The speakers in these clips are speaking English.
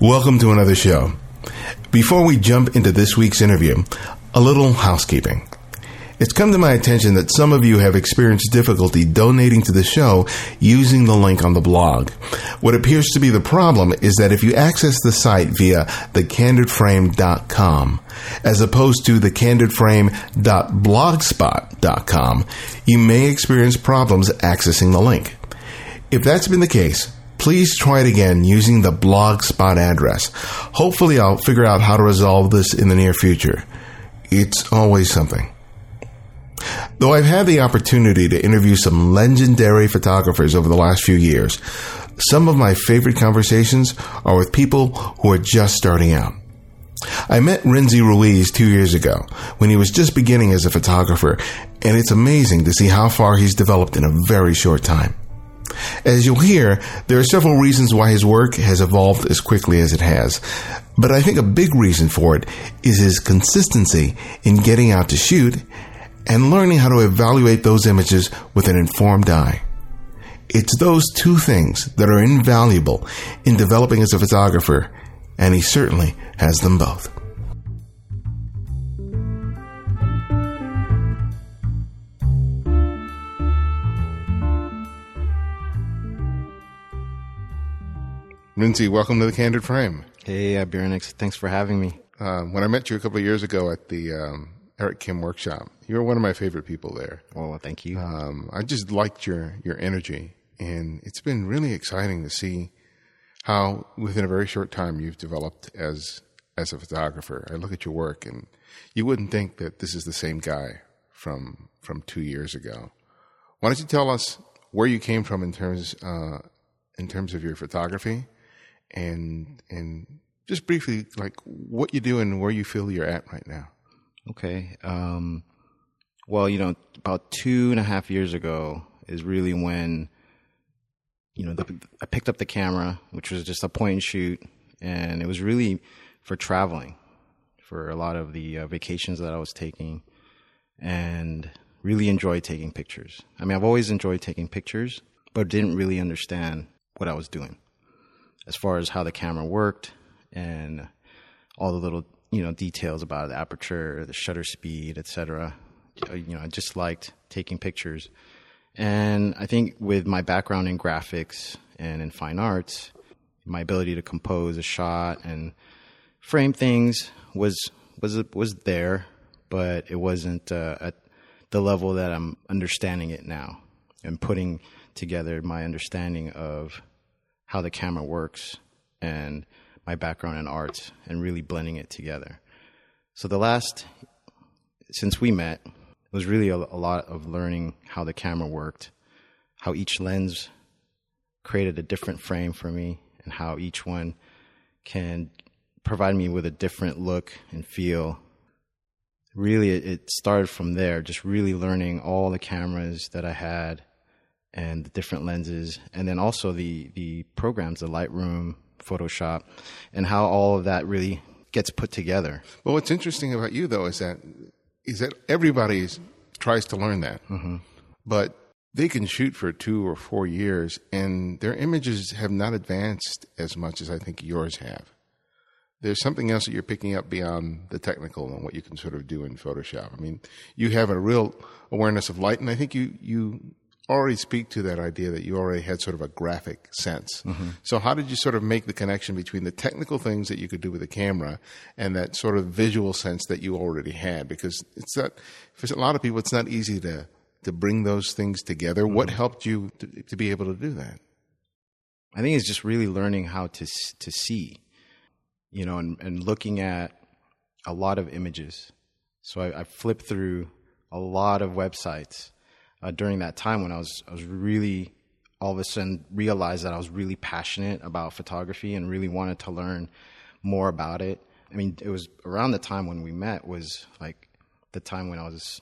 Welcome to another show. Before we jump into this week's interview, a little housekeeping. It's come to my attention that some of you have experienced difficulty donating to the show using the link on the blog. What appears to be the problem is that if you access the site via thecandidframe.com, as opposed to thecandidframe.blogspot.com, you may experience problems accessing the link. If that's been the case, please try it again using the blogspot address. Hopefully I'll figure out how to resolve this in the near future. It's always something. Though I've had the opportunity to interview some legendary photographers over the last few years, some of my favorite conversations are with people who are just starting out. I met Rinzi Ruiz two years ago when he was just beginning as a photographer, and it's amazing to see how far he's developed in a very short time. As you'll hear, there are several reasons why his work has evolved as quickly as it has, but I think a big reason for it is his consistency in getting out to shoot and learning how to evaluate those images with an informed eye. It's those two things that are invaluable in developing as a photographer, and he certainly has them both. Rinzi, welcome to the Candid Frame. Hey, uh, Ibarionex, thanks for having me. Uh, when I met you a couple of years ago at the um, Eric Kim workshop, you were one of my favorite people there. Oh, well, thank you. Um, I just liked your your energy, and it's been really exciting to see how within a very short time you've developed as as a photographer. I look at your work, and you wouldn't think that this is the same guy from from two years ago. Why don't you tell us where you came from in terms uh, in terms of your photography, and and just briefly like what you do and where you feel you're at right now. Okay. Um, well, you know, about two and a half years ago is really when, you know, the, I picked up the camera, which was just a point and shoot, and it was really for traveling, for a lot of the uh, vacations that I was taking, and really enjoyed taking pictures. I mean, I've always enjoyed taking pictures, but didn't really understand what I was doing as far as how the camera worked and all the little you know details about the aperture, the shutter speed, etc. Uh, you know, I just liked taking pictures, and I think with my background in graphics and in fine arts, my ability to compose a shot and frame things was was was there, but it wasn't uh, at the level that I'm understanding it now and putting together my understanding of how the camera works and my background in arts and really blending it together. So the last, since we met, it was really a, a lot of learning how the camera worked, how each lens created a different frame for me, and how each one can provide me with a different look and feel. Really, it started from there, just really learning all the cameras that I had and the different lenses, and then also the the programs, the Lightroom, Photoshop, and how all of that really gets put together. Well, what's interesting about you though is that is that everybody tries to learn that, mm-hmm. but they can shoot for two or four years, and their images have not advanced as much as I think yours have. There's something else that you're picking up beyond the technical and what you can sort of do in Photoshop. I mean, you have a real awareness of light, and I think you you already speak to that idea that you already had sort of a graphic sense. Mm-hmm. So, how did you sort of make the connection between the technical things that you could do with a camera and that sort of visual sense that you already had? Because it's not for a lot of people, it's not easy to to bring those things together. Mm-hmm. What helped you to, to, be able to do that? I think it's just really learning how to to see, you know, and, and looking at a lot of images. So I, I flipped through a lot of websites uh, during that time when I was I was really all of a sudden realized that I was really passionate about photography and really wanted to learn more about it. I mean, it was around the time when we met was like the time when I was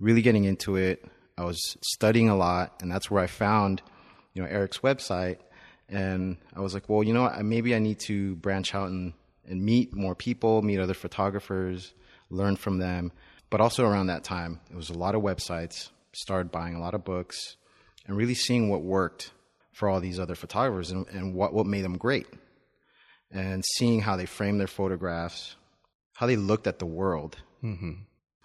really getting into it. I was studying a lot, and that's where I found, you know, Eric's website. And I was like, well, you know, what? maybe I need to branch out and, and meet more people, meet other photographers, learn from them. But also around that time, it was a lot of websites, started buying a lot of books and really seeing what worked for all these other photographers and, and what, what made them great. and seeing how they framed their photographs, how they looked at the world. Mm-hmm.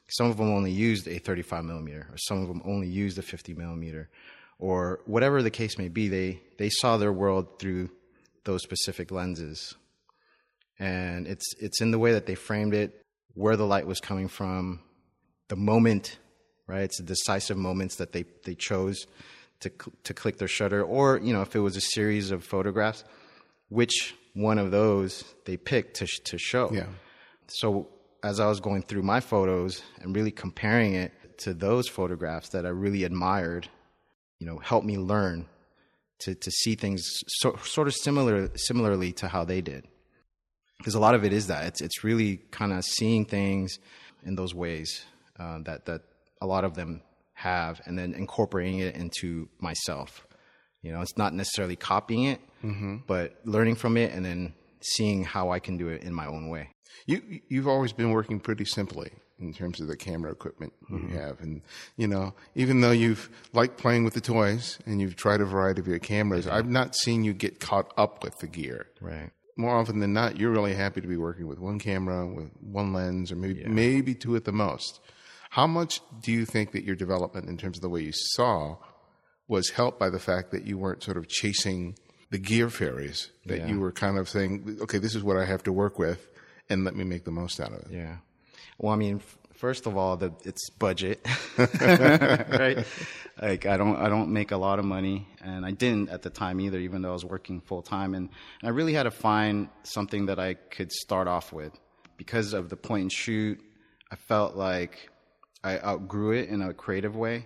Some of them only used a 35 millimeter, or some of them only used a 50 millimeter, or whatever the case may be. They they saw their world through those specific lenses, and it's it's in the way that they framed it, where the light was coming from, the moment, right? It's the decisive moments that they they chose to to click their shutter, or you know, if it was a series of photographs, which one of those they picked to to show. Yeah. So as I was going through my photos and really comparing it to those photographs that I really admired, you know, helped me learn to to see things so, sort of similar similarly to how they did. Because a lot of it is that it's it's really kind of seeing things in those ways uh, that that a lot of them have, and then incorporating it into myself. You know, it's not necessarily copying it, mm-hmm. but learning from it and then seeing how I can do it in my own way. You you've always been working pretty simply in terms of the camera equipment Mm-hmm. you have, and you know even though you've liked playing with the toys and you've tried a variety of your cameras, I've not seen you get caught up with the gear. Right. More often than not, you're really happy to be working with one camera, with one lens, or maybe maybe two at the most. How much do you think that your development in terms of the way you saw was helped by the fact that you weren't sort of chasing the gear fairies? That Yeah. you were kind of saying, okay, this is what I have to work with, and let me make the most out of it. Yeah. Well, I mean, first of all, the it's budget, right? Like I don't I don't make a lot of money, and I didn't at the time either, even though I was working full time, and, and I really had to find something that I could start off with because of the point and shoot. I felt like I outgrew it in a creative way.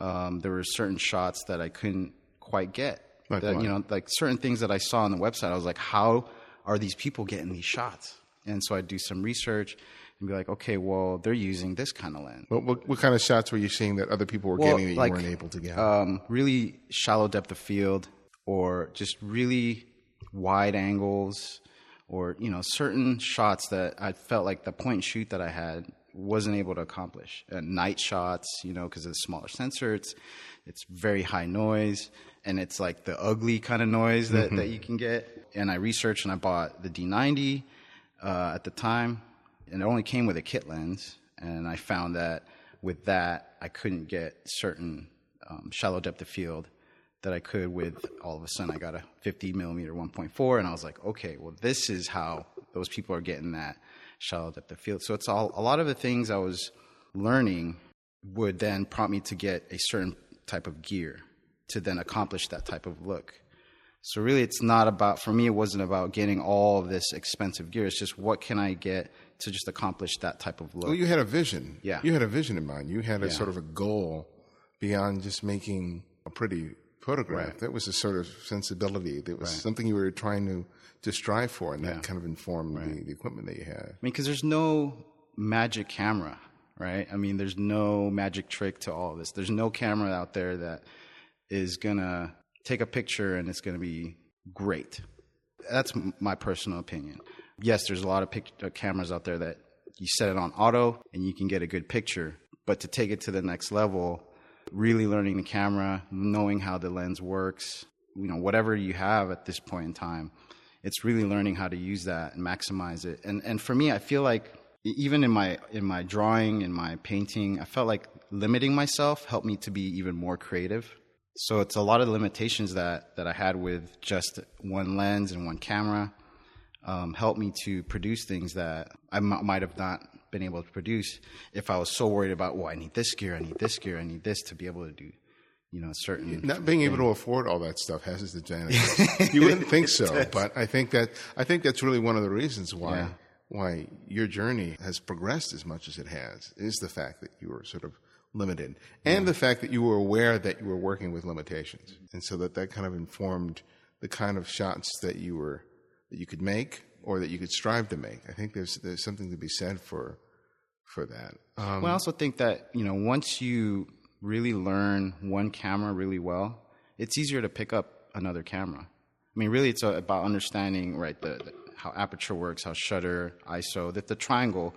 Um, there were certain shots that I couldn't quite get. Like that, you know, like certain things that I saw on the website. I was like, how are these people getting these shots? And so I'd do some research and be like, okay, well, they're using this kind of lens. What, what, what kind of shots were you seeing that other people were Well, getting that like, you weren't able to get? Um, really shallow depth of field, or just really wide angles, or you know, certain shots that I felt like the point and shoot that I had wasn't able to accomplish. Uh, night shots, you know, because of the smaller sensor, it's it's very high noise, and it's like the ugly kind of noise that, that you can get. And I researched and I bought the D90 uh, at the time, and it only came with a kit lens. And I found that with that, I couldn't get certain um, shallow depth of field that I could with. All of a sudden, I got a 50 millimeter 1.4, and I was like, okay, well, this is how those people are getting that shallow depth of field. So it's all a lot of the things I was learning would then prompt me to get a certain type of gear to then accomplish that type of look. So really, it's not about for me. It wasn't about getting all of this expensive gear. It's just what can I get to just accomplish that type of look. well, you had a vision. Yeah. You had a vision in mind. You had a sort of a goal beyond just making a pretty photograph. Right. That was a sort of sensibility. That was something you were trying to, to strive for, and that kind of informed the, the equipment that you had. I mean, because there's no magic camera, right? I mean, there's no magic trick to all of this. There's no camera out there that is gonna take a picture and it's gonna be great. That's m- my personal opinion. Yes, there's a lot of pic- uh, cameras out there that you set it on auto and you can get a good picture, but to take it to the next level, really learning the camera, knowing how the lens works, you know, whatever you have at this point in time, it's really learning how to use that and maximize it. And and for me, I feel like even in my in my drawing, in my painting, I felt like limiting myself helped me to be even more creative. So it's a lot of limitations that that I had with just one lens and one camera um, helped me to produce things that I m- might have not been able to produce if I was so worried about, well, I need this gear, I need this gear, I need this to be able to do, you know, certain. Not being able to afford all that stuff has its advantages. you wouldn't think so, but I think that I think that's really one of the reasons why Yeah. why your journey has progressed as much as it has is the fact that you were sort of limited, and the fact that you were aware that you were working with limitations, and so that that kind of informed the kind of shots that you were that you could make or that you could strive to make. I think there's there's something to be said for for that. Um, Well, I also think that you know once you really learn one camera really well, it's easier to pick up another camera. I mean, really, it's about understanding right the, the how aperture works, how shutter, ISO, that the triangle,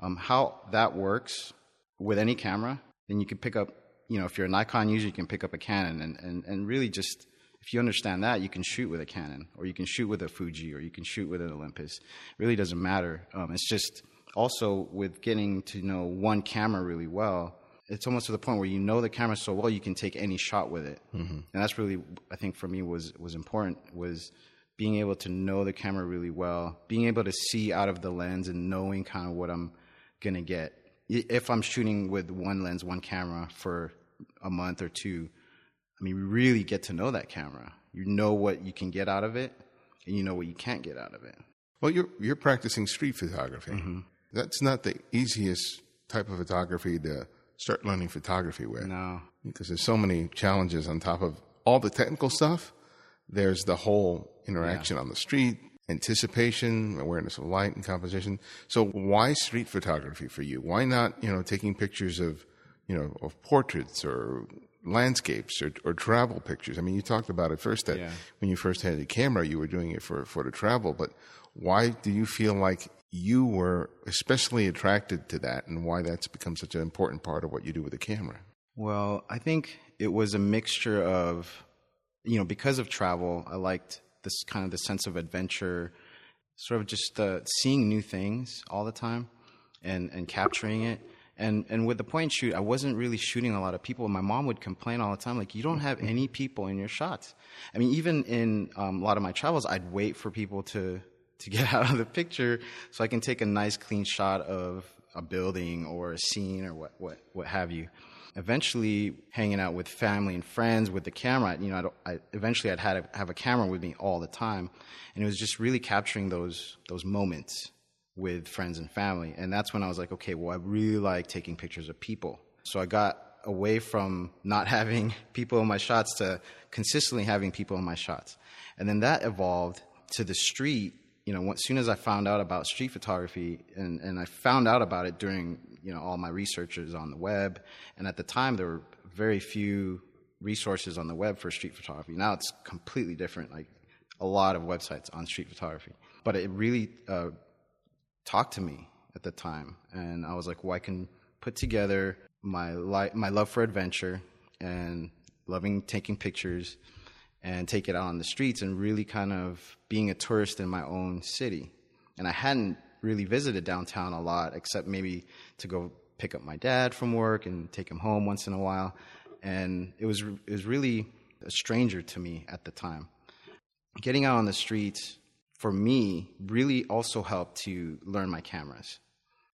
um, how that works with any camera. Then you can pick up, you know, if you're a Nikon user, you can pick up a Canon, and and and really just if you understand that, you can shoot with a Canon, or you can shoot with a Fuji, or you can shoot with an Olympus. It really doesn't matter. Um, it's just also with getting to know one camera really well. It's almost to the point where you know the camera so well you can take any shot with it, mm-hmm. and that's really I think for me was was important was being able to know the camera really well, being able to see out of the lens and knowing kind of what I'm gonna get. If I'm shooting with one lens, one camera for a month or two, I mean, we really get to know that camera. You know what you can get out of it, and you know what you can't get out of it. Well, you're you're practicing street photography. Mm-hmm. That's not the easiest type of photography to start learning photography with. No, because there's so many challenges on top of all the technical stuff. There's the whole interaction yeah. on the street, anticipation, awareness of light and composition. So why street photography for you? Why not, you know, taking pictures of, you know, of portraits or landscapes or, or travel pictures? I mean, you talked about it first that yeah. when you first had the camera, you were doing it for, for the travel, but why do you feel like you were especially attracted to that and why that's become such an important part of what you do with the camera? Well, I think it was a mixture of, you know, because of travel, I liked this kind of the sense of adventure, sort of just uh, seeing new things all the time and, and capturing it. And, and with the point shoot, I wasn't really shooting a lot of people. My mom would complain all the time, like, you don't have any people in your shots. I mean, even in um, a lot of my travels, I'd wait for people to, to get out of the picture so I can take a nice clean shot of a building or a scene or what, what, what have you. Eventually hanging out with family and friends with the camera, you know, I, eventually I'd had have a camera with me all the time, and it was just really capturing those those moments with friends and family, and that's when I was like, okay, well, I really like taking pictures of people. So I got away from not having people in my shots to consistently having people in my shots, and then that evolved to the street you know, as soon as I found out about street photography, and, and I found out about it during, you know, all my researches on the web, and at the time there were very few resources on the web for street photography. Now it's completely different, like a lot of websites on street photography. But it really uh, talked to me at the time, and I was like, well, I can put together my li- my love for adventure and loving taking pictures and take it out on the streets and really kind of being a tourist in my own city. And I hadn't really visited downtown a lot, except maybe to go pick up my dad from work and take him home once in a while. And it was it was really a stranger to me at the time. Getting out on the streets for me really also helped to learn my cameras.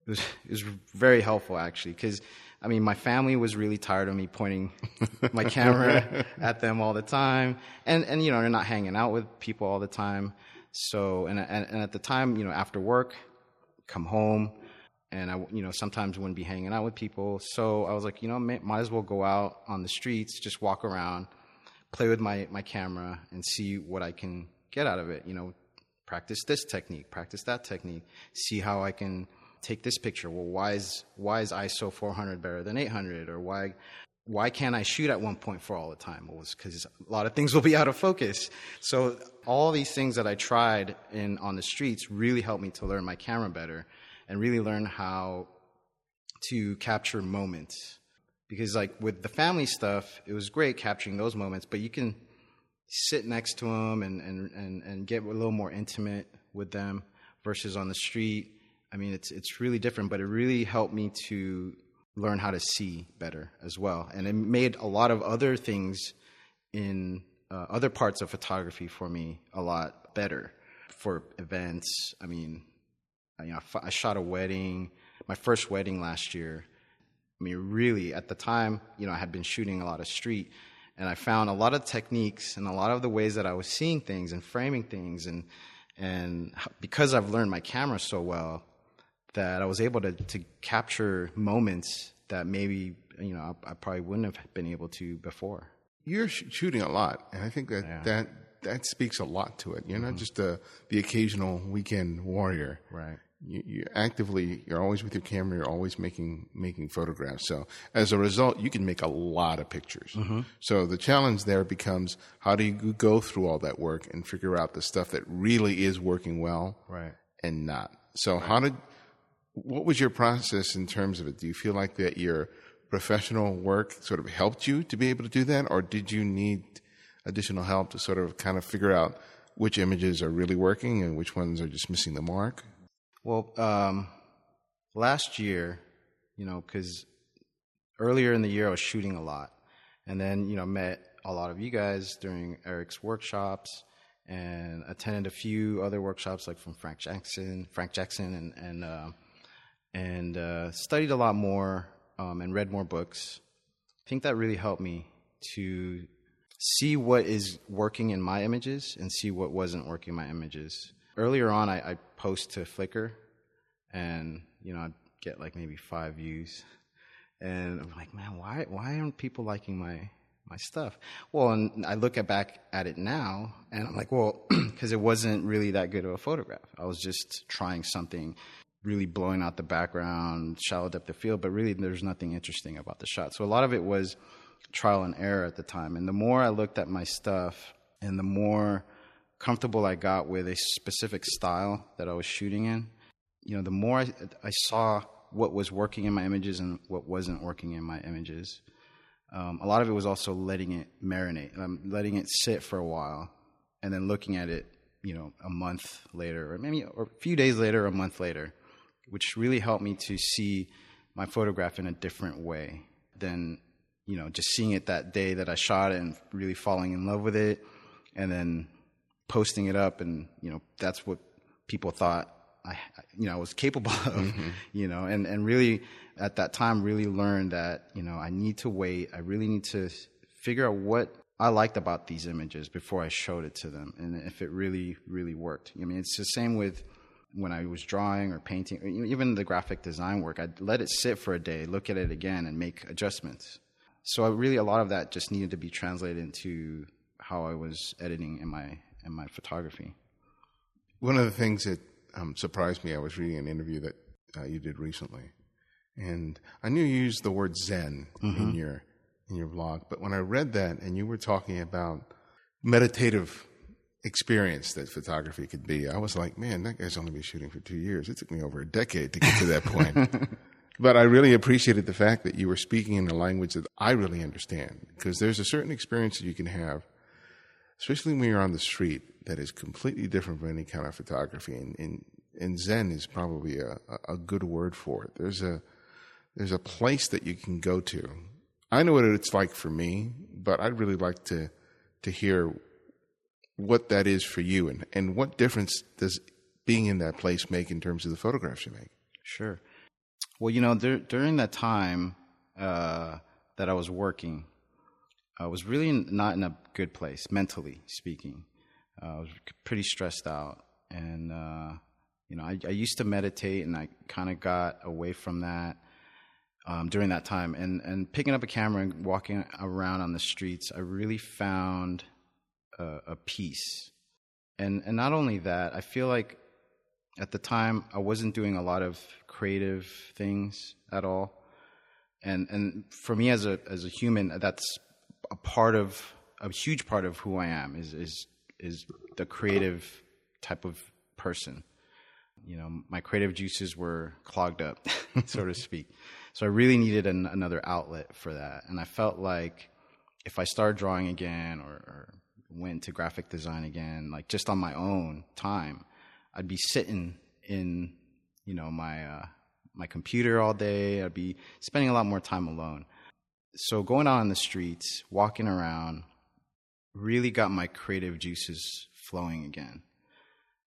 It was, it was very helpful actually because I mean, my family was really tired of me pointing my camera at them all the time, and and you know they're not hanging out with people all the time. So and and, and at the time, you know, after work, come home, and I you know sometimes wouldn't be hanging out with people. So I was like, you know, may, might as well go out on the streets, just walk around, play with my my camera, and see what I can get out of it. You know, practice this technique, practice that technique, see how I can take this picture. Well, why is why is ISO 400 better than 800, or why why can't I shoot at 1.4 all the time? Well, it's because a lot of things will be out of focus. So all these things that I tried in on the streets really helped me to learn my camera better and really learn how to capture moments. Because like with the family stuff, it was great capturing those moments, but you can sit next to them and, and, and, and get a little more intimate with them versus on the street I mean, it's it's really different, but it really helped me to learn how to see better as well, and it made a lot of other things in uh, other parts of photography for me a lot better for events. I mean, I, you know, I shot a wedding, my first wedding last year. I mean, really, at the time, you know, I had been shooting a lot of street, and I found a lot of techniques and a lot of the ways that I was seeing things and framing things, and and because I've learned my camera so well, that I was able to, to capture moments that maybe you know I, I probably wouldn't have been able to before. You're sh- shooting a lot, and I think that yeah. that that speaks a lot to it. You're mm-hmm. not just a, the occasional weekend warrior, right? You, you actively, you're always with your camera. You're always making making photographs. So as a result, you can make a lot of pictures. Mm-hmm. So the challenge there becomes how do you go through all that work and figure out the stuff that really is working well, right, and not. So right. how did what was your process in terms of it? Do you feel like that your professional work sort of helped you to be able to do that, or did you need additional help to sort of kind of figure out which images are really working and which ones are just missing the mark? Well, um, last year, you know, because earlier in the year I was shooting a lot, and then you know met a lot of you guys during Eric's workshops and attended a few other workshops like from Frank Jackson, Frank Jackson, and and uh, and uh, studied a lot more um, and read more books. I think that really helped me to see what is working in my images and see what wasn't working in my images. Earlier on, I, I post to Flickr, and you know I'd get like maybe five views, and I'm like, man, why why aren't people liking my my stuff? Well, and I look at back at it now, and I'm like, well, because it wasn't really that good of a photograph. I was just trying something really blowing out the background, shallow depth of field, but really there's nothing interesting about the shot. So a lot of it was trial and error at the time. And the more I looked at my stuff and the more comfortable I got with a specific style that I was shooting in, you know, the more I, I saw what was working in my images and what wasn't working in my images. Um, a lot of it was also letting it marinate, um, letting it sit for a while, and then looking at it, you know, a month later, or maybe or a few days later, a month later, which really helped me to see my photograph in a different way than you know, just seeing it that day that I shot it and really falling in love with it and then posting it up and, you know, that's what people thought I, you know, I was capable of, mm-hmm. you know, and, and really at that time really learned that, you know, I need to wait. I really need to figure out what I liked about these images before I showed it to them and if it really, really worked. I mean, it's the same with when I was drawing or painting, or even the graphic design work. I'd let it sit for a day, look at it again and make adjustments so I really a lot of that just needed to be translated into how I was editing in my in my photography. One of the things that um, surprised me, I was reading an interview that uh, you did recently, and I knew you used the word Zen mm-hmm. in your in your blog, but when I read that and you were talking about meditative experience that photography could be, I was like, man, that guy's only been shooting for two years. It took me over a decade to get to that point. But I really appreciated the fact that you were speaking in a language that I really understand because there's a certain experience that you can have, especially when you're on the street, that is completely different from any kind of photography. And, and, and Zen is probably a, a good word for it. There's a, there's a place that you can go to. I know what it's like for me, but I'd really like to, to hear what that is for you and, and what difference does being in that place make in terms of the photographs you make? Sure. Well, you know, there, during that time uh, that I was working, I was really not in a good place, mentally speaking. Uh, I was pretty stressed out. And, uh, you know, I, I, used to meditate and I kind of got away from that um, during that time. And, and picking up a camera and walking around on the streets, I really found a, a peace. And, and not only that, I feel like at the time I wasn't doing a lot of creative things at all. And and for me as a as a human, that's a part of a huge part of who I am is is is the creative type of person. You know, my creative juices were clogged up, so to speak. So I really needed an, another outlet for that, and I felt like if I started drawing again or, or went to graphic design again, like just on my own time, I'd be sitting in you know my uh, my computer all day. I'd be spending a lot more time alone. So going out on the streets, walking around, really got my creative juices flowing again,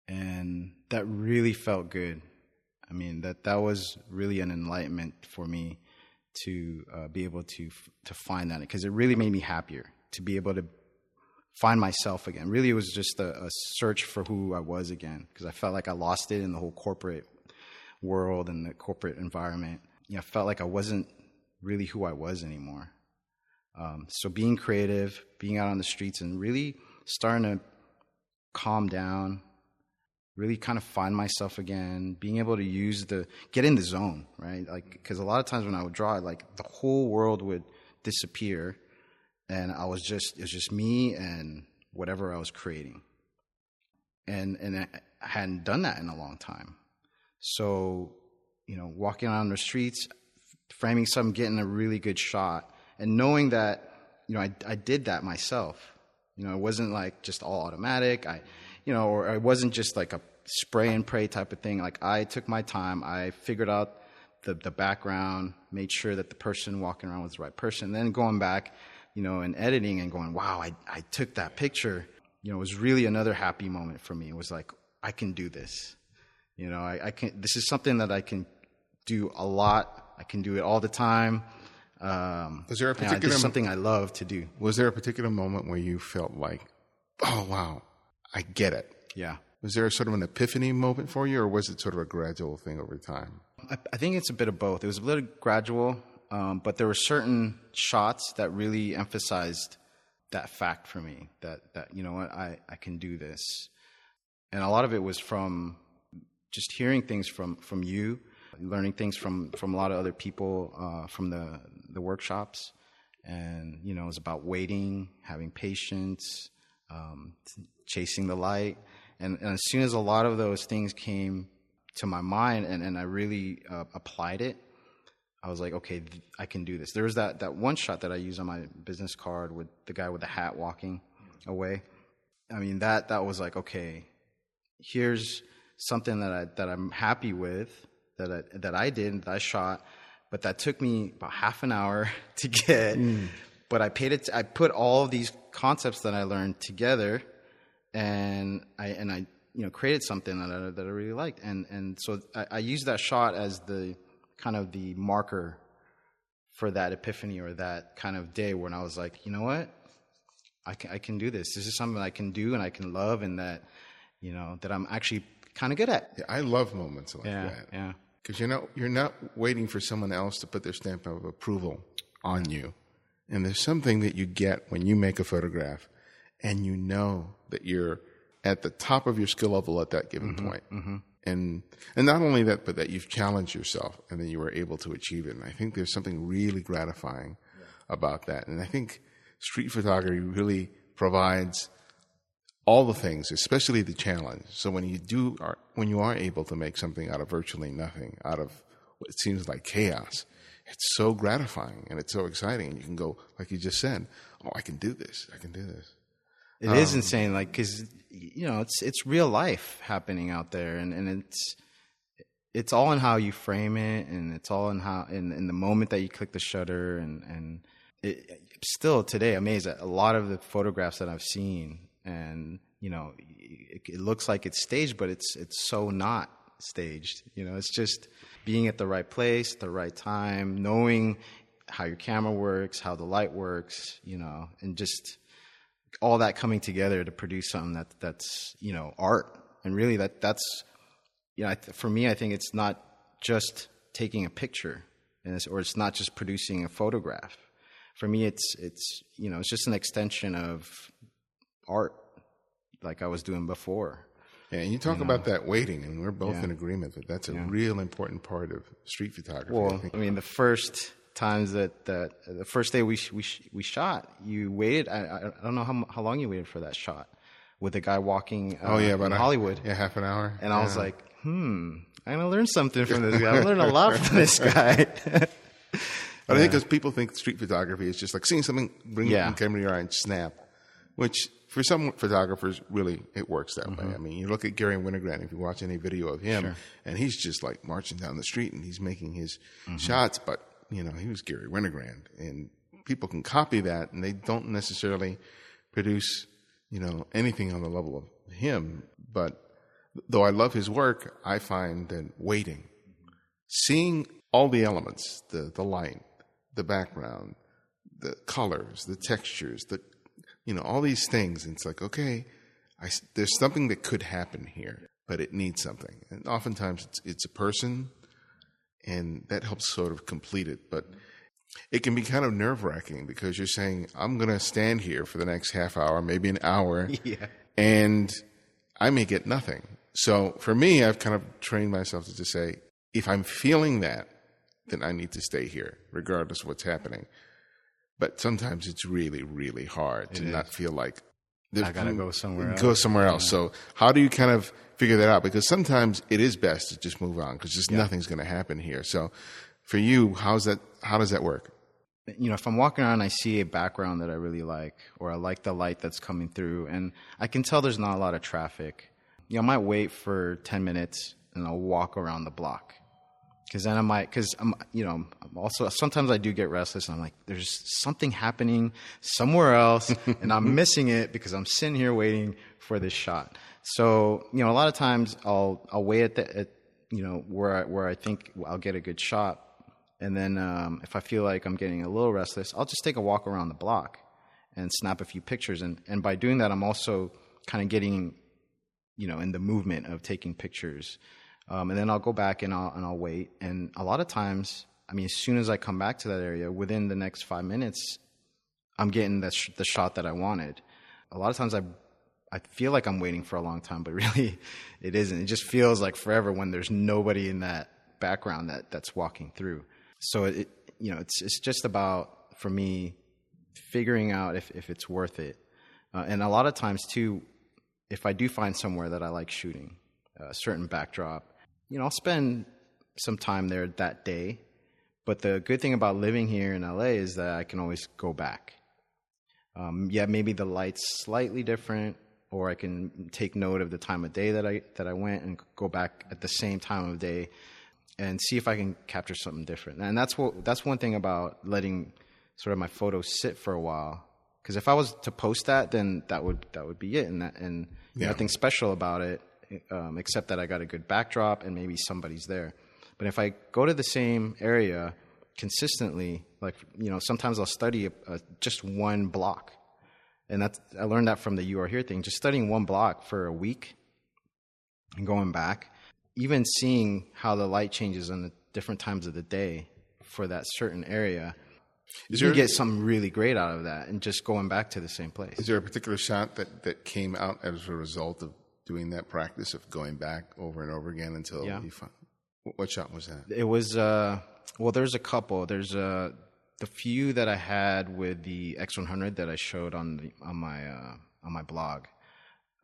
and that really felt good. I mean that that was really an enlightenment for me to uh, be able to to find that because it really made me happier to be able to find myself again. Really, it was just a, a search for who I was again because I felt like I lost it in the whole corporate world and the corporate environment. You know, I felt like I wasn't really who I was anymore. Um, so being creative, being out on the streets, and really starting to calm down, really kind of find myself again, being able to use the get in the zone, right? Like because a lot of times when I would draw, like the whole world would disappear, and I was just it was just me and whatever I was creating, and and I hadn't done that in a long time. So, you know, walking on the streets, framing something, getting a really good shot, and knowing that, you know, I, I did that myself. You know, it wasn't like just all automatic. I, you know, or it wasn't just like a spray and pray type of thing. Like I took my time. I figured out the the background, made sure that the person walking around was the right person. Then going back, you know, and editing and going, wow, I I took that picture. You know, it was really another happy moment for me. It was like I can do this. You know, I, I can. This is something that I can do a lot. I can do it all the time. Um, Was there a particular something I love to do? Was there a particular moment where you felt like, oh, wow, I get it? Yeah. Was there a sort of an epiphany moment for you, or was it sort of a gradual thing over time? I, I think it's a bit of both. It was a little gradual, um, but there were certain shots that really emphasized that fact for me that that you know what I I can do this, and a lot of it was from just hearing things from from you, learning things from from a lot of other people uh, from the the workshops, and you know it was about waiting, having patience, um, chasing the light, and, and as soon as a lot of those things came to my mind and, and I really uh, applied it, I was like, okay, th- I can do this. There was that, that one shot that I used on my business card with the guy with the hat walking away. I mean, that, that was like, okay, here's something that I, that I'm happy with that I, that I did, that I shot, but that took me about half an hour to get. Mm. But I paid it, I put all these concepts that I learned together and I and I you know created something that I, that I really liked, and and so I, I used that shot as the kind of the marker for that epiphany or that kind of day when I was like, you know what, I can I can do this. This is something I can do and I can love, and that you know that I'm actually kind of good at. Yeah, I love moments like Yeah, that. yeah, Because you're not, you're not waiting for someone else to put their stamp of approval on you. And there's something that you get when you make a photograph and you know that you're at the top of your skill level at that given mm-hmm, point. Mm-hmm. And, and not only that, but that you've challenged yourself and then you were able to achieve it. And I think there's something really gratifying about that. And I think street photography really provides all the things, especially the challenge. So when you do, are, when you are able to make something out of virtually nothing, out of what seems like chaos, it's so gratifying and it's so exciting. And you can go, like you just said, oh, I can do this. I can do this. It is um, insane, like because you know it's it's real life happening out there, and, and it's it's all in how you frame it, and it's all in how in, in the moment that you click the shutter, and and it, still today amazed at a lot of the photographs that I've seen, and you know it, it looks like it's staged, but it's it's so not staged. You know, it's just being at the right place, the right time, knowing how your camera works, how the light works, you know, and just all that coming together to produce something that that's you know art and really that that's you know for me I think it's not just taking a picture and it's, or it's not just producing a photograph for me it's it's you know it's just an extension of art like I was doing before Yeah, and you talk about that waiting, and we're both Yeah. in agreement that that's a real important part of street photography. I Well, think. I mean, the first times that, that the first day we we we shot, you waited. I, I don't know how how long you waited for that shot with the guy walking. Uh, oh yeah, in about a- Hollywood, Yeah, half an hour. and I was like, hmm, I'm gonna learn something from this guy. I learned a lot from this guy. But I think because people think street photography is just like seeing something, bring Yeah. the camera to your eye and snap, which for some photographers, really, it works that Mm-hmm. way. I mean, you look at Garry Winogrand, if you watch any video of him, and he's just like marching down the street and he's making his Mm-hmm. shots, but, you know, he was Garry Winogrand. And people can copy that and they don't necessarily produce, you know, anything on the level of him. But though I love his work, I find that waiting, seeing all the elements, the, the light, the background, the colors, the textures, the you know all these things. And it's like okay, I there's something that could happen here, but it needs something. And oftentimes it's it's a person, and that helps sort of complete it. But it can be kind of nerve wracking because you're saying I'm going to stand here for the next half hour, maybe an hour, yeah, and I may get nothing. So for me, I've kind of trained myself to just say, if I'm feeling that, then I need to stay here, regardless of what's happening. But sometimes it's really, really hard to not feel like there's- I gotta go somewhere Go else. somewhere else. So how do you kind of figure that out? Because sometimes it is best to just move on because just nothing's going to happen here. So for you, how's that? How does that work? you know, if I'm walking around, and I see a background that I really like, or I like the light that's coming through, and I can tell there's not a lot of traffic. You know, I might wait for 10 minutes and I'll walk around the block. Cause then I might, cause I'm, you know, I'm also, sometimes I do get restless and I'm like, there's something happening somewhere else and I'm missing it because I'm sitting here waiting for this shot. So, you know, a lot of times I'll, I'll wait at the, at, you know, where I, where I think I'll get a good shot. And then, um, if I feel like I'm getting a little restless, I'll just take a walk around the block and snap a few pictures. And, and by doing that, I'm also kind of getting, you know, in the movement of taking pictures. Um, and then I'll go back and I'll and I'll wait. And a lot of times, I mean, as soon as I come back to that area, within the next five minutes, I'm getting the sh- the shot that I wanted. A lot of times, I I feel like I'm waiting for a long time, but really, it isn't. It just feels like forever when there's nobody in that background that that's walking through. So it you know it's it's just about for me figuring out if if it's worth it. Uh, and a lot of times too, if I do find somewhere that I like shooting, a certain backdrop, you know, I'll spend some time there that day. But the good thing about living here in LA is that I can always go back. Um, yeah, maybe the light's slightly different, or I can take note of the time of day that I that I went and go back at the same time of day and see if I can capture something different. And that's what that's one thing about letting sort of my photos sit for a while. Because if I was to post that, then that would that would be it, and that, and Yeah. nothing special about it, um, except that I got a good backdrop and maybe somebody's there. But if I go to the same area consistently, like you know, sometimes I'll study a, a, just one block, and that's I learned that from the "You Are Here" thing. Just studying one block for a week and going back, even seeing how the light changes on the different times of the day for that certain area, Is you there- get something really great out of that, and just going back to the same place. Is there a particular shot that, that came out as a result of doing that practice of going back over and over again until Yeah. you find what shot was that? It was uh well there's a couple. There's uh the few that I had with the X100 that I showed on the on my uh on my blog.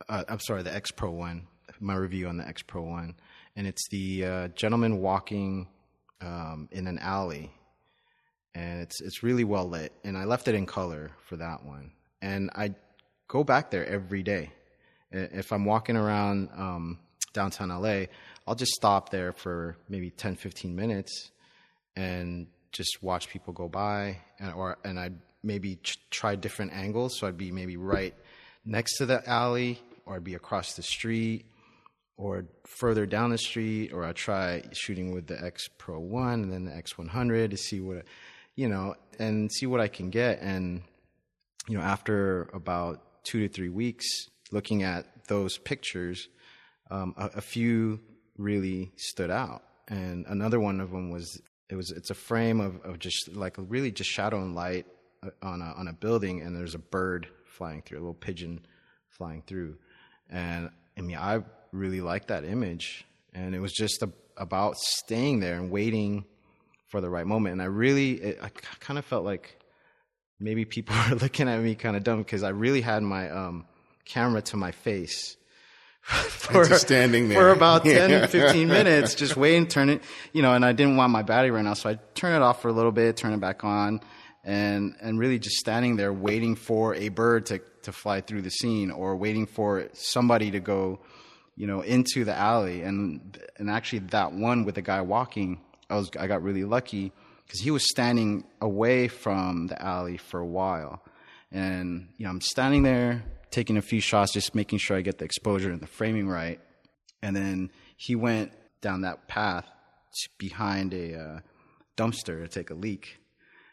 Uh, I'm sorry, the X Pro one, my review on the X Pro one, and it's the uh, gentleman walking um, in an alley, and it's it's really well lit, and I left it in color for that one, and I go back there every day. I- If I'm walking around um, downtown LA, I'll just stop there for maybe 10, 15 minutes and just watch people go by, and or and I'd maybe try different angles. So I'd be maybe right next to the alley, or I'd be across the street, or further down the street, or I try shooting with the X Pro One and then the X One Hundred to see what, you know, and see what I can get. And you know, after about two to three weeks looking at those pictures, um, a, a few really stood out, and another one of them was it was it's a frame of, of just like really just shadow and light uh, on a on a building, and there's a bird flying through, a little pigeon flying through, and I mean I really liked that image, and it was just a, about staying there and waiting for the right moment, and I really it, I kind of felt like maybe people were looking at me kind of dumb because I really had my um, camera to my face for, standing for about 10, Yeah. 15 minutes, just waiting, turn it, you know, and I didn't want my battery right now. So I turn it off for a little bit, turn it back on and, and really just standing there waiting for a bird to, to fly through the scene or waiting for somebody to go, you know, into the alley. And, and actually that one with the guy walking, I was, I got really lucky because he was standing away from the alley for a while. And, you know, I'm standing there taking a few shots, just making sure I get the exposure and the framing right. And then he went down that path behind a uh, dumpster to take a leak.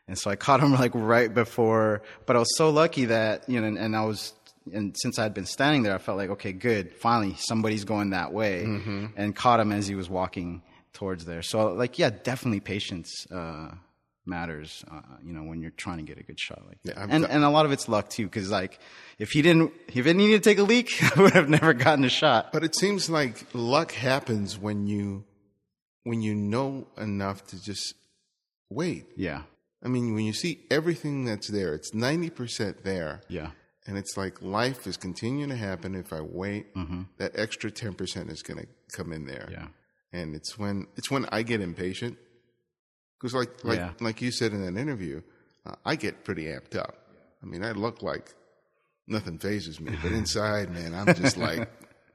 And so I caught him like right before, but I was so lucky that, you know, and, and I was, and since I had been standing there, I felt like, okay, good. Finally, somebody's going that way and caught him as he was walking towards there. So like, yeah, definitely patience, uh, matters, uh, you know, when you're trying to get a good shot like that. Yeah, and, got- and a lot of it's luck too, cause like, if he didn't, if he needed to take a leak, I would have never gotten a shot. But it seems like luck happens when you when you know enough to just wait. Yeah. I mean, when you see everything that's there, it's ninety percent there, Yeah. and it's like life is continuing to happen. If I wait, that extra ten percent is going to come in there. Yeah. and it's when it's when I get impatient because, like like Yeah. like you said in that interview, uh, I get pretty amped up. I mean, I look like nothing phases me, but inside, man, I'm just like,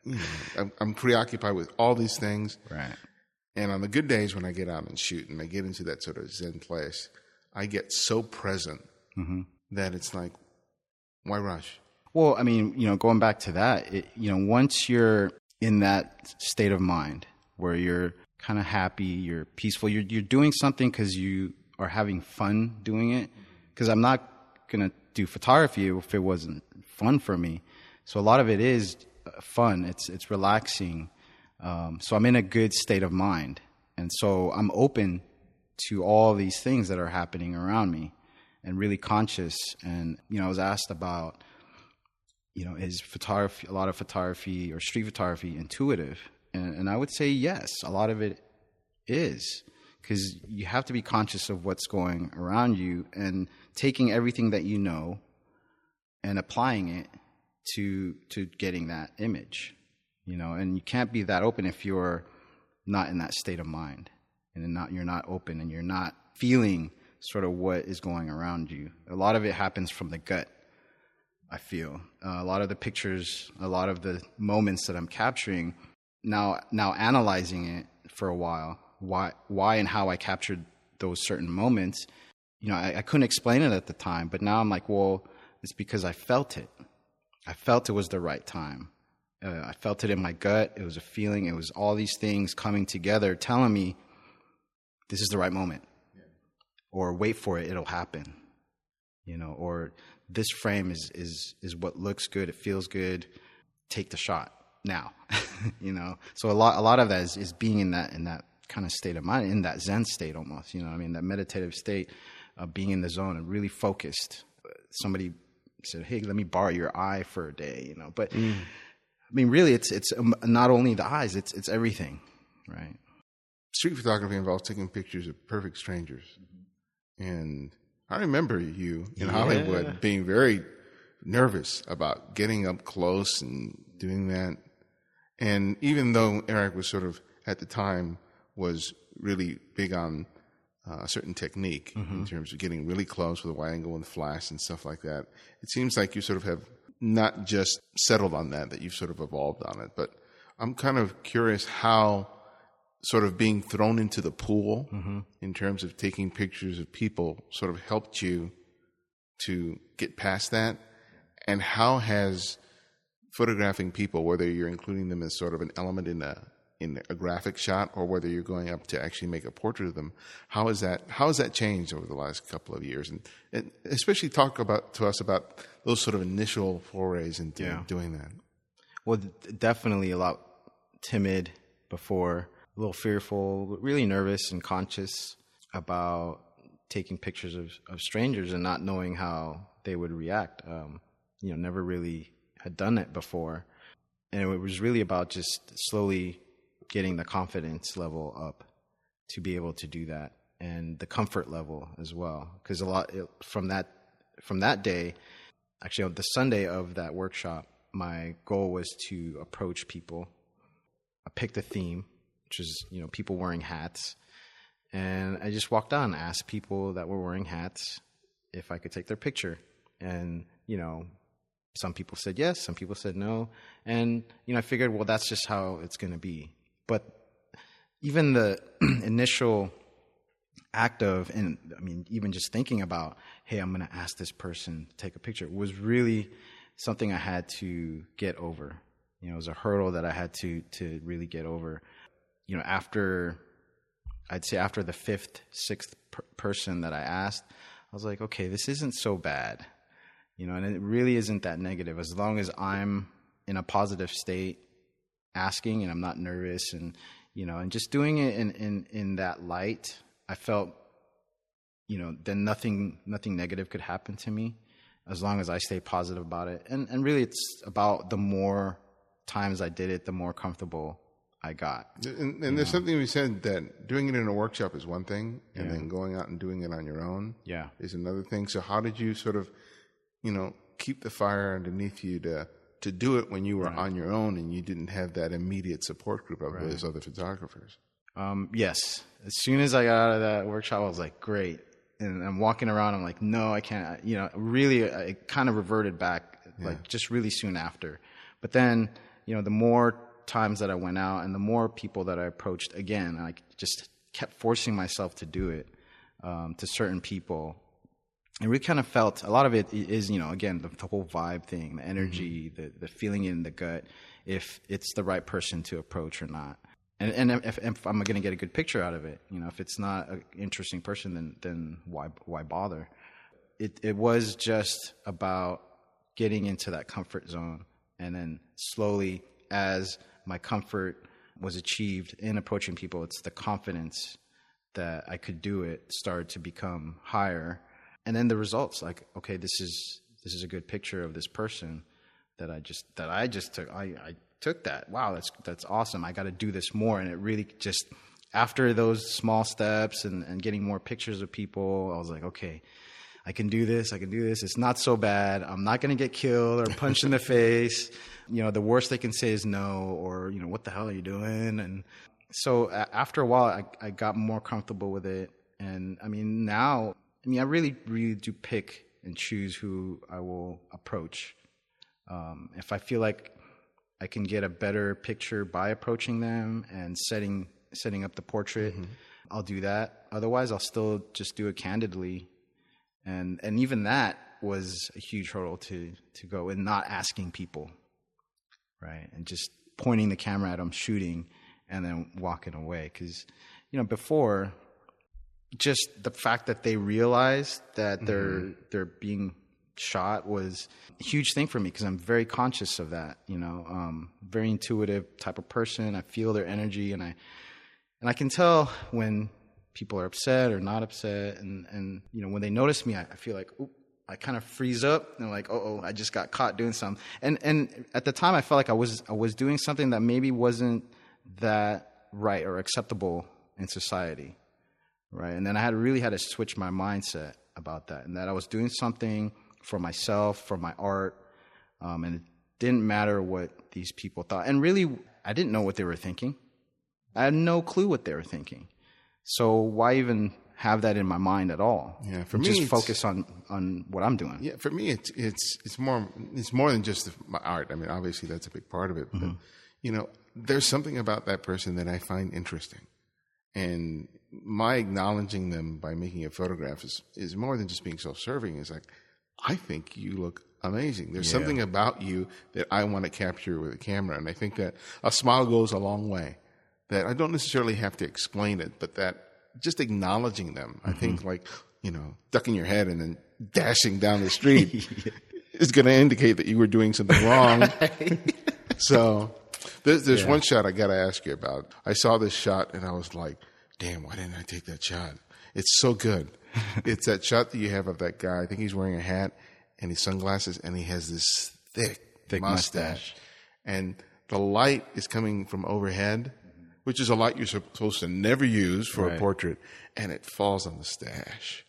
you know, I'm, I'm preoccupied with all these things. Right. And on the good days when I get out and shoot and I get into that sort of zen place, I get so present that it's like, why rush? Well, I mean, you know, going back to that, it, you know, once you're in that state of mind where you're kind of happy, you're peaceful, you're you're doing something because you are having fun doing it. Because I'm not gonna do photography if it wasn't fun for me. So a lot of it is uh, fun. It's it's relaxing. Um, so I'm in a good state of mind, and so I'm open to all these things that are happening around me, and really conscious. And you know, I was asked about you know, is photography, a lot of photography or street photography intuitive? And, and I would say yes, a lot of it is because you have to be conscious of what's going around you and taking everything that you know and applying it to to getting that image you know? And you can't be that open if you're not in that state of mind and not you're not open and you're not feeling sort of what is going around you. A lot of it happens from the gut I feel. Uh, a lot of the pictures, a lot of the moments that I'm capturing now. Now analyzing it for a while, why, why, and how I captured those certain moments. You know, I, I couldn't explain it at the time, but now I'm like, well, it's because I felt it. I felt it was the right time. Uh, I felt it in my gut. It was a feeling. It was all these things coming together, telling me this is the right moment, or wait for it, it'll happen. You know, or this frame is is is what looks good. It feels good. Take the shot now. you know, so a lot a lot of that is, is being in that in that kind of state of mind, in that Zen state almost. You know, I mean, that meditative state of being in the zone and really focused. Somebody said, "Hey, let me borrow your eye for a day," you know, but. Mm. I mean, really, it's it's um, not only the eyes; it's it's everything, right? Street photography involves taking pictures of perfect strangers, mm-hmm. and I remember you in yeah. Hollywood being very nervous about getting up close and doing that. And even though Eric was sort of at the time was really big on uh, a certain technique mm-hmm. in terms of getting really close with a wide angle and flash and stuff like that, it seems like you sort of have not just settled on that, that you've sort of evolved on it. But I'm kind of curious how sort of being thrown into the pool mm-hmm. in terms of taking pictures of people sort of helped you to get past that? And how has photographing people, whether you're including them as sort of an element in a in a graphic shot or whether you're going up to actually make a portrait of them, how is that how has that changed over the last couple of years? And, and especially talk about to us about those sort of initial forays into yeah. doing that. Well, definitely a lot timid before a little fearful, really nervous and conscious about taking pictures of, of strangers and not knowing how they would react. Um, you know, never really had done it before. And it was really about just slowly getting the confidence level up to be able to do that and the comfort level as well. Because a lot from that from that day, actually on the Sunday of that workshop, my goal was to approach people. I picked a theme which is you know people wearing hats. And I just walked on, asked people that were wearing hats if I could take their picture, and you know, some people said yes, some people said no, and you know, I figured, well, that's just how it's going to be. But even the initial act of, and I mean, even just thinking about, hey, I'm going to ask this person to take a picture, was really something I had to get over. You know, it was a hurdle that I had to to really get over you know, after I'd say after the fifth, sixth per- person that I asked, I was like, okay, this isn't so bad, you know, and it really isn't that negative as long as I'm in a positive state, asking, and I'm not nervous, and you know, and just doing it in in in that light, I felt, you know, then nothing nothing negative could happen to me as long as I stay positive about it, and and really, it's about the more times I did it, the more comfortable I got. And, and there's know? something we said that doing it in a workshop is one thing, and yeah. then going out and doing it on your own, yeah, is another thing. So how did you sort of, you know, keep the fire underneath you to to do it when you were right. on your own and you didn't have that immediate support group of right. those other photographers? Um, yes. As soon as I got out of that workshop, I was like, great. and I'm walking around. I'm like, no, I can't. You know, really, I kind of reverted back, like just really soon after. But then, you know, the more times that I went out and the more people that I approached again, I just kept forcing myself to do it um, to certain people. And we kind of felt a lot of it is, you know, again, the, the whole vibe thing, the mm-hmm. energy, the, the feeling in the gut, if it's the right person to approach or not. And, and if, if I'm going to get a good picture out of it, you know, if it's not an interesting person, then, then why, why bother? It, it was just about getting into that comfort zone and then slowly as my comfort was achieved in approaching people it's the confidence that i could do it started to become higher and then the results like okay this is this is a good picture of this person that i just that i just took i, I took that wow that's that's awesome i got to do this more and it really just after those small steps and, and getting more pictures of people i was like okay I can do this. I can do this. It's not so bad. I'm not going to get killed or punched in the face. You know, the worst they can say is no, or, you know, what the hell are you doing? And so after a while, I, I got more comfortable with it. And I mean, now, I mean, I really, really do pick and choose who I will approach. Um, if I feel like I can get a better picture by approaching them and setting setting up the portrait, mm-hmm. I'll do that. Otherwise, I'll still just do it candidly and and even that was a huge hurdle to to go and not asking people, right, and just pointing the camera at them, shooting, and then walking away. Because you know before, just the fact that they realized that mm-hmm. they're they're being shot was a huge thing for me because I'm very conscious of that. You know, um, very intuitive type of person. I feel their energy, and I and I can tell when people are upset or not upset. And, and you know, when they notice me, I, I feel like, I kind of freeze up and like, oh, I just got caught doing something. And, and at the time I felt like I was, I was doing something that maybe wasn't that right or acceptable in society. Right. And then I had really had to switch my mindset about that and that I was doing something for myself, for my art. Um, and it didn't matter what these people thought. And really, I didn't know what they were thinking. I had no clue what they were thinking. So why even have that in my mind at all? Yeah, for me, just focus on on what I'm doing. Yeah, for me, it's it's it's more it's more than just my art. I mean, obviously that's a big part of it, but mm-hmm. you know, there's something about that person that I find interesting, and my acknowledging them by making a photograph is is more than just being self-serving. It's like I think you look amazing. There's yeah. something about you that I want to capture with a camera, and I think that a smile goes a long way that I don't necessarily have to explain it, but that just acknowledging them, mm-hmm. I think mm-hmm. like, you know, ducking your head and then dashing down the street is going to indicate that you were doing something wrong. so there's, there's yeah. one shot I got to ask you about. I saw this shot and I was like, damn, why didn't I take that shot? It's so good. it's that shot that you have of that guy. I think he's wearing a hat and his sunglasses and he has this thick, thick mustache. mustache. And the light is coming from overhead which is a light you're supposed to never use for right. a portrait, and it falls on the stash.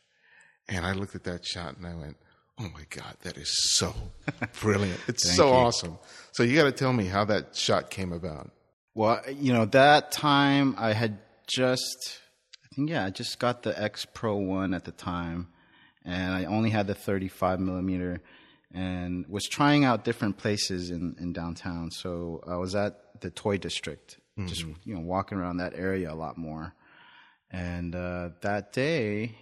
And I looked at that shot and I went, "Oh my god, that is so brilliant! It's so you. awesome." So you got to tell me how that shot came about. Well, you know, that time I had just, I think, yeah, I just got the X Pro One at the time, and I only had the 35 millimeter, and was trying out different places in in downtown. So I was at the Toy District mm-hmm. just you know walking around that area a lot more. And uh, that day,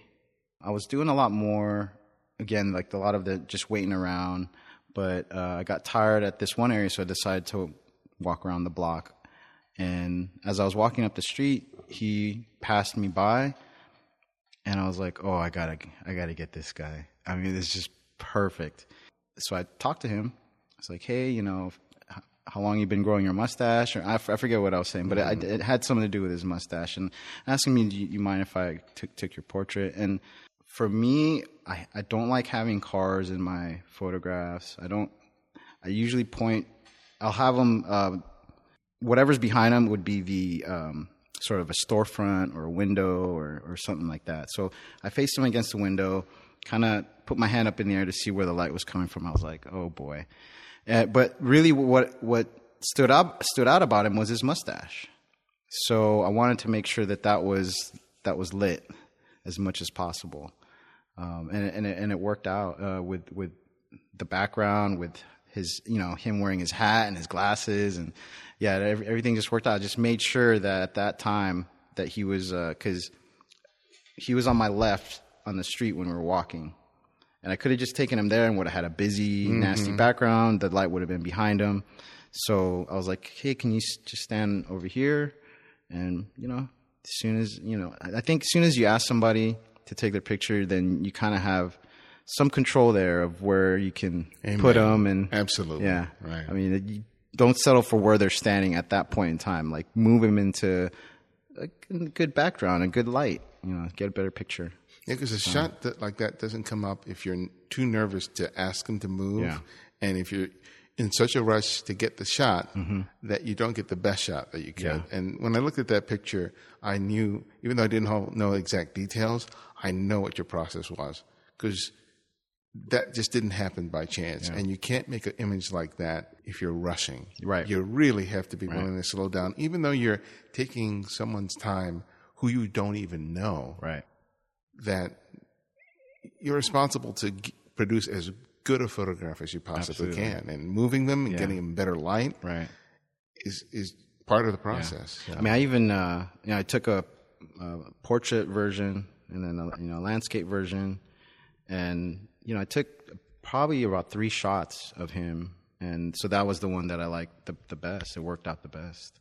I was doing a lot more. Again, like a lot of the just waiting around. But uh, I got tired at this one area, so I decided to walk around the block. And as I was walking up the street, he passed me by, and I was like, "Oh, I gotta, I gotta get this guy. I mean, it's just perfect." So I talked to him. I was like, "Hey, you know, how long you been growing your mustache, or I, f- I forget what I was saying, but it, it, had something to do with his mustache. And asking me, do you, you mind if I took, took your portrait? And for me, I, I don't like having cars in my photographs. I don't. I usually point. I'll have them. Uh, whatever's behind them would be the um, sort of a storefront or a window or or something like that. So I faced them against the window, kind of put my hand up in the air to see where the light was coming from. I was like, oh boy. Uh, but really, what what stood up stood out about him was his mustache. So I wanted to make sure that that was that was lit as much as possible. Um, and and it, and it worked out uh, with with the background with his you know him wearing his hat and his glasses and yeah every, everything just worked out. I just made sure that at that time that he was because uh, he was on my left on the street when we were walking. And I could have just taken him there and would have had a busy, mm-hmm. nasty background. The light would have been behind him. So I was like, hey, can you just stand over here? And, you know, as soon as, you know, I think as soon as you ask somebody to take their picture, then you kind of have some control there of where you can Amen. put them. And absolutely. Yeah. Right. I mean, you don't settle for where they're standing at that point in time. Like move them into a good background and good light, you know, get a better picture. Yeah, because a shot that, like that doesn't come up if you're too nervous to ask them to move, yeah. and if you're in such a rush to get the shot mm-hmm. that you don't get the best shot that you can. Yeah. And when I looked at that picture, I knew, even though I didn't know exact details, I know what your process was because that just didn't happen by chance. Yeah. And you can't make an image like that if you're rushing. Right. You really have to be right. willing to slow down, even though you're taking someone's time who you don't even know. Right. That you're responsible to g- produce as good a photograph as you possibly Absolutely. can, and moving them and Yeah. getting them better light Right. is is part of the process. Yeah. I mean, I even uh, you know I took a, a portrait version and then a, you know landscape version, and you know I took probably about three shots of him, and so that was the one that I liked the the best. It worked out the best.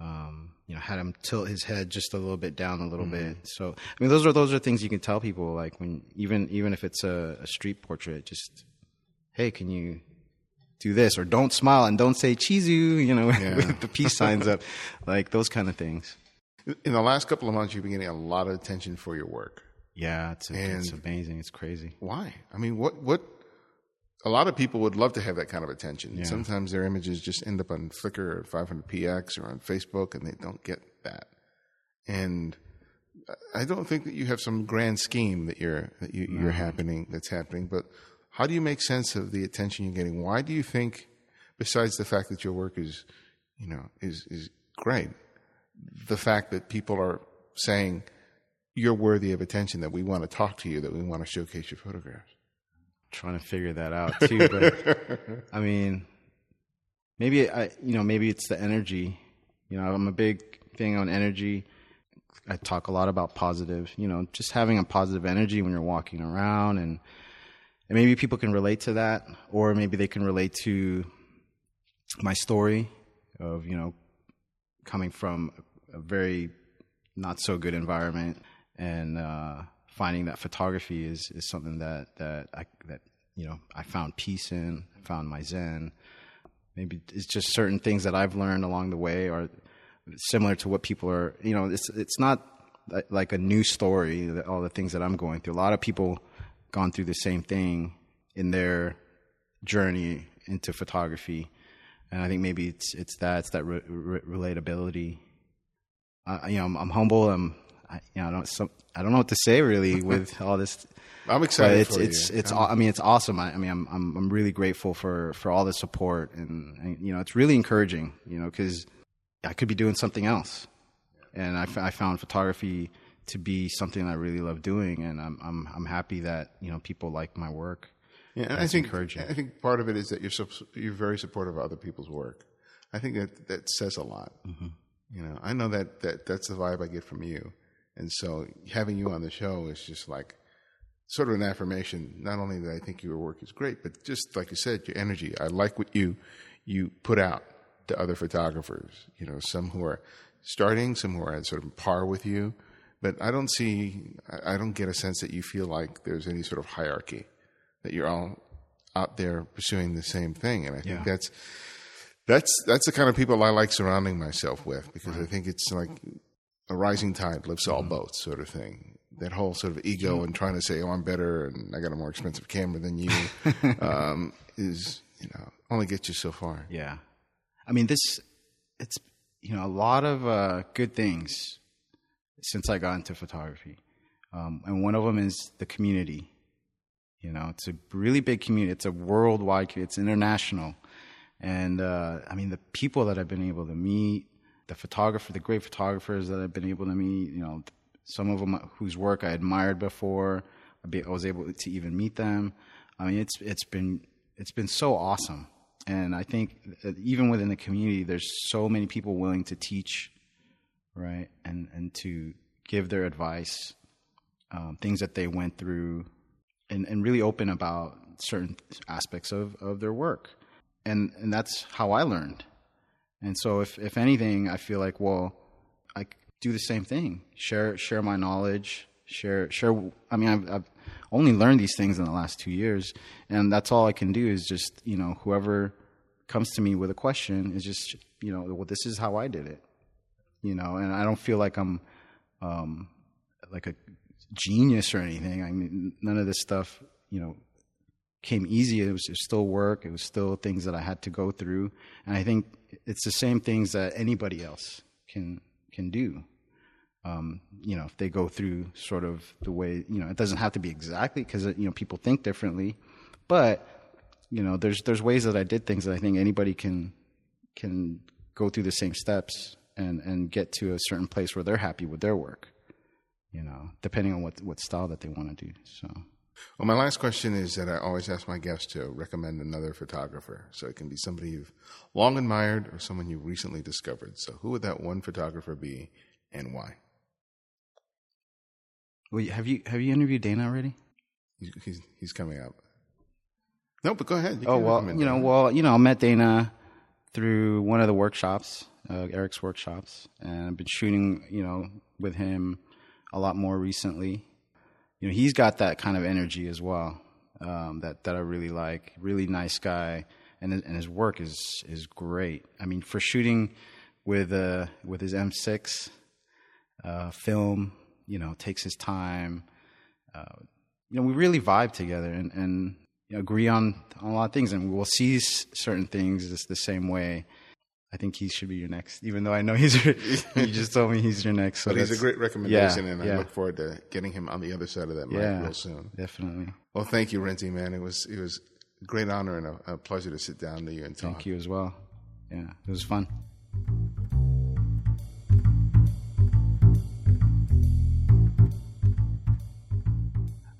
Um, you know, had him tilt his head just a little bit down a little Mm-hmm. bit. So I mean, those are those are things you can tell people like when even even if it's a, a street portrait, just hey, can you do this or don't smile and don't say chizu, you know, with the peace signs up, like those kind of things. In the last couple of months, you've been getting a lot of attention for your work. Yeah, it's it's amazing. It's crazy. Why? I mean, what what? A lot of people would love to have that kind of attention. Sometimes their images just end up on Flickr or 500px or on Facebook, and they don't get that. And I don't think that you have some grand scheme that you're that you, you're happening that's happening. But how do you make sense of the attention you're getting? Why do you think, besides the fact that your work is, you know, is is great, the fact that people are saying you're worthy of attention, that we want to talk to you, that we want to showcase your photographs? Trying to figure that out too, but I mean, maybe I, you know, maybe it's the energy. You know, I'm a big thing on energy. I talk a lot about positive. You know, just having a positive energy when you're walking around, and and maybe people can relate to that, or maybe they can relate to my story of you know coming from a very not so good environment and uh, finding that photography is, is something that that I that you know I found peace in, found my zen. Maybe it's just certain things that I've learned along the way are similar to what people are. You know, it's it's not like a new story. All the things that I'm going through. A lot of people gone through the same thing in their journey into photography, and I think maybe it's it's that it's that re- re- relatability. I, you know, I'm, I'm humble. I'm, I, you know, I don't, some, I don't know what to say really with all this. I'm But excited it's for it's you. it's. I mean, it's awesome. I, I mean, I'm I'm I'm really grateful for for all the support, and, and you know, it's really encouraging. You know, because I could be doing something else, and I, f- I found photography to be something I really love doing, and I'm I'm I'm happy that you know people like my work. Yeah, and I think encouraging. I think part of it is that you're sup- you're very supportive of other people's work. I think that that says a lot. Mm-hmm. You know, I know that, that that's the vibe I get from you, and so having you on the show is just like sort of an affirmation. Not only that I think your work is great, but just like you said, your energy. I like what you you put out to other photographers. You know, some who are starting, some who are at sort of par with you. But I don't see, I don't get a sense that you feel like there's any sort of hierarchy that you're all out there pursuing the same thing. And I think Yeah. that's that's that's the kind of people I like surrounding myself with because I think it's like a rising tide lifts all Mm-hmm. boats sort of thing. That whole sort of ego and trying to say, "Oh, I'm better and I got a more expensive camera than you," um, is you know only gets you so far. Yeah. I mean, this, it's, you know, a lot of uh, good things since I got into photography. Um, and one of them is the community. You know, it's a really big community. It's a worldwide community. It's international. And, uh, I mean, the people that I've been able to meet, the photographer, the great photographers that I've been able to meet, you know, some of them whose work I admired before, I was able to even meet them. I mean, it's it's been it's been so awesome, and I think even within the community, there's so many people willing to teach, right, and and to give their advice, um, things that they went through, and and really open about certain aspects of of their work, and and that's how I learned. And so, if if anything, I feel like well, I do the same thing. Share share my knowledge. Share share. I mean, I've, I've only learned these things in the last two years, and that's all I can do is just you know whoever comes to me with a question is just you know well this is how I did it, you know, and I don't feel like I'm um, like a genius or anything. I mean, none of this stuff you know came easy. It was, it was still work. It was still things that I had to go through, and I think it's the same things that anybody else can can do. Um, you know, if they go through sort of the way, you know, it doesn't have to be exactly because you know people think differently, but you know, there's there's ways that I did things that I think anybody can can go through the same steps and and get to a certain place where they're happy with their work. You know, depending on what what style that they want to do. So. Well, my last question is that I always ask my guests to recommend another photographer. So it can be somebody you've long admired or someone you've recently discovered. So who would that one photographer be and why? Well, have you have you interviewed Dana already? He's he's coming up. No, but go ahead. You oh well, you know, well, you know, I met Dana through one of the workshops, uh, Eric's workshops, and I've been shooting, you know, with him a lot more recently you know, he's got that kind of energy as well um, that that I really like. Really nice guy, and and his work is is great. I mean, for shooting with uh with his M6 uh, film, you know, takes his time. Uh, you know, we really vibe together and and you know, agree on, on a lot of things, and we'll see certain things just the same way. I think he should be your next, even though I know he's. you just told me he's your next. So but he's a great recommendation, yeah, and yeah. I look forward to getting him on the other side of that mic yeah, real soon. Definitely. Well, thank you, Rinzi, man. It was it was a great honor and a, a pleasure to sit down to you and talk. Thank you as well. Yeah, it was fun.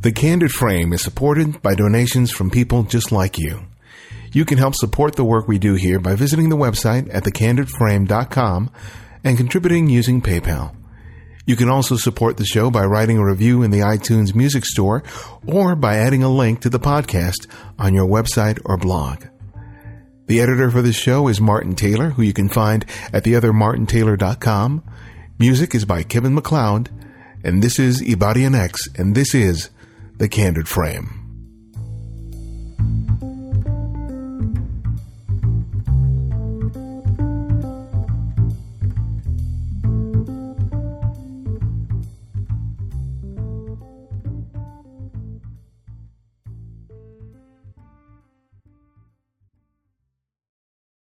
The Candid Frame is supported by donations from people just like you. You can help support the work we do here by visiting the website at thecandidframe.com and contributing using PayPal. You can also support the show by writing a review in the iTunes Music Store or by adding a link to the podcast on your website or blog. The editor for this show is Martin Taylor, who you can find at theothermartintaylor.com. Music is by Kevin MacLeod, and this is Ibarionex, and this is The Candid Frame.